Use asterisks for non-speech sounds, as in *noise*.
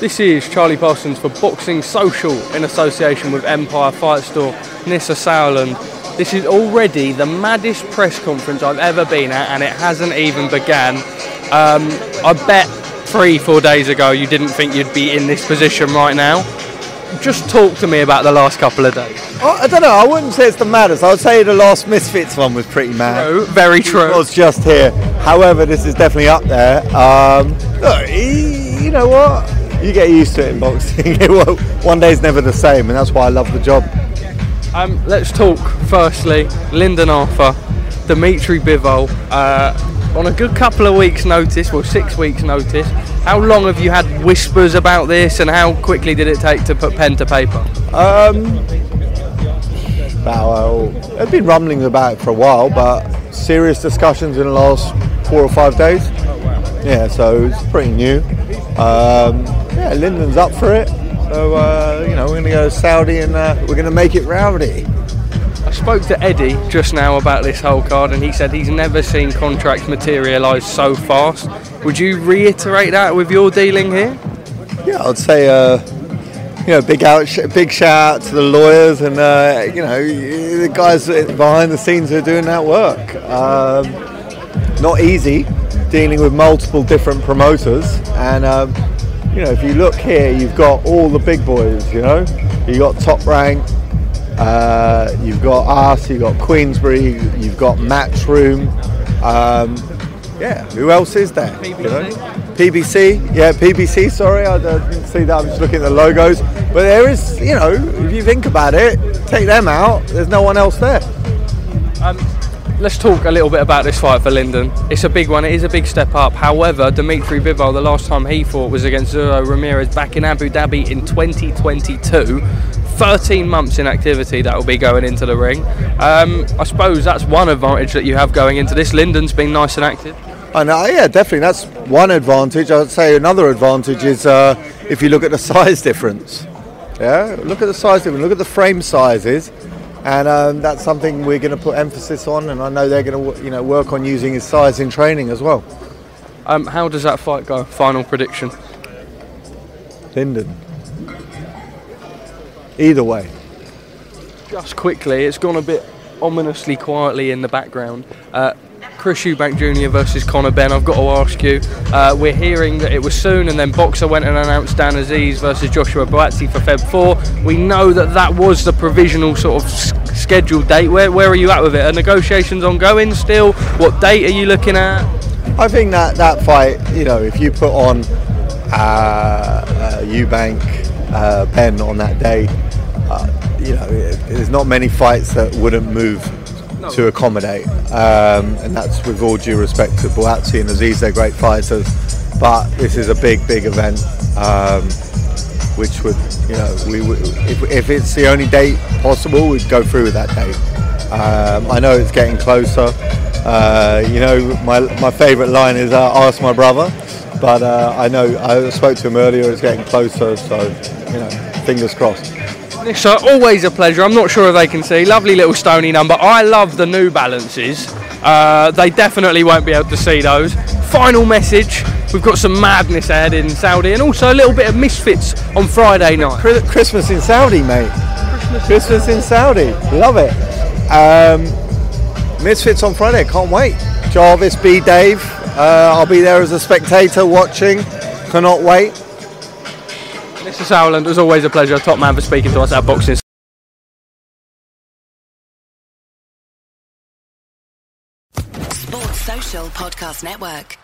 This is Charlie Parsons for Boxing Social in association with Empire Fight Store, Nisse Sauerland. This is already the maddest press conference I've ever been at, and it hasn't even began. Um, I bet three, four days ago you didn't think you'd be in this position right now. Just talk to me about the last couple of days. I, I don't know. I wouldn't say it's the maddest. I would say the last Misfits one was pretty mad. True, very true. It was just here. However, this is definitely up there. Um, look, you know what? You get used to it in boxing. *laughs* one day's never the same, and that's why I love the job. Um, let's talk firstly, Lyndon Arthur, Dmitry Bivol, uh, on a good couple of weeks' notice, well, six weeks' notice. How long have you had whispers about this, and how quickly did it take to put pen to paper? Um, about, uh, I've been rumbling about it for a while, but serious discussions in the last four or five days. Yeah, so it's pretty new. Um, yeah, Lyndon's up for it. So, uh, you know, we're going to go to Saudi and uh, we're going to make it rowdy. I spoke to Eddie just now about this whole card, and he said he's never seen contracts materialise so fast. Would you reiterate that with your dealing here? Yeah, I'd say, uh, you know, big out, big shout out to the lawyers and uh, you know the guys behind the scenes who are doing that work. Um, not easy dealing with multiple different promoters, and um, you know, if you look here, you've got all the big boys. You know, you got Top Rank, uh, you've got us, you've got Queensberry, you've got Matchroom. Um, yeah, who else is there? PBC. You know? PBC, yeah, PBC. Sorry, I didn't see that. I'm just looking at the logos. But there is, you know, if you think about it, take them out. There's no one else there. Um, let's talk a little bit about this fight for Lyndon. It's a big one. It is a big step up. However, Dmitry Bivol, the last time he fought was against Zurdo Ramirez back in Abu Dhabi in 2022. 13 months in activity that will be going into the ring. Um, I suppose that's one advantage that you have going into this. Lyndon's been nice and active. And uh, yeah, definitely, that's one advantage. I'd say another advantage is uh, if you look at the *laughs* size difference. Yeah, look at the size difference. Look at the frame sizes, and um, that's something we're going to put emphasis on. And I know they're going to, you know, work on using his size in training as well. Um, how does that fight go? Final prediction. Lyndon. Either way. Just quickly, it's gone a bit ominously quietly in the background. Uh, Chris Eubank Jr. versus Conor Benn. I've got to ask you. Uh, we're hearing that it was soon, and then Boxxer went and announced Dan Azeez versus Joshua Buatsi for Feb 4. We know that that was the provisional sort of scheduled date. Where, where are you at with it? Are negotiations ongoing still? What date are you looking at? I think that that fight, you know, if you put on uh, uh, Eubank uh, Ben on that day, uh, you know, there's not many fights that wouldn't move to accommodate, um, and that's with all due respect to Buatsi and Azeez, they're great fighters, but this is a big, big event. Um, which would, you know, we would, if, if it's the only date possible, we'd go through with that date. Um, I know it's getting closer. Uh, you know, my, my favourite line is uh, "Ask my brother," but uh, I know I spoke to him earlier. It's getting closer, so you know, fingers crossed. So always a pleasure. I'm not sure if they can see. Lovely little stony number. I love the New Balances. Uh, they definitely won't be able to see those. Final message. We've got some madness ahead in Saudi and also a little bit of misfits on Friday night. Christmas in Saudi, mate. Christmas in Saudi, love it. Um, Misfits on Friday, can't wait. Jarvis, B, Dave. Uh, I'll be there as a spectator watching. Cannot wait. Mr. Sauerland, it was always a pleasure. Top man for speaking to us at Boxing. Sports Social Podcast Network.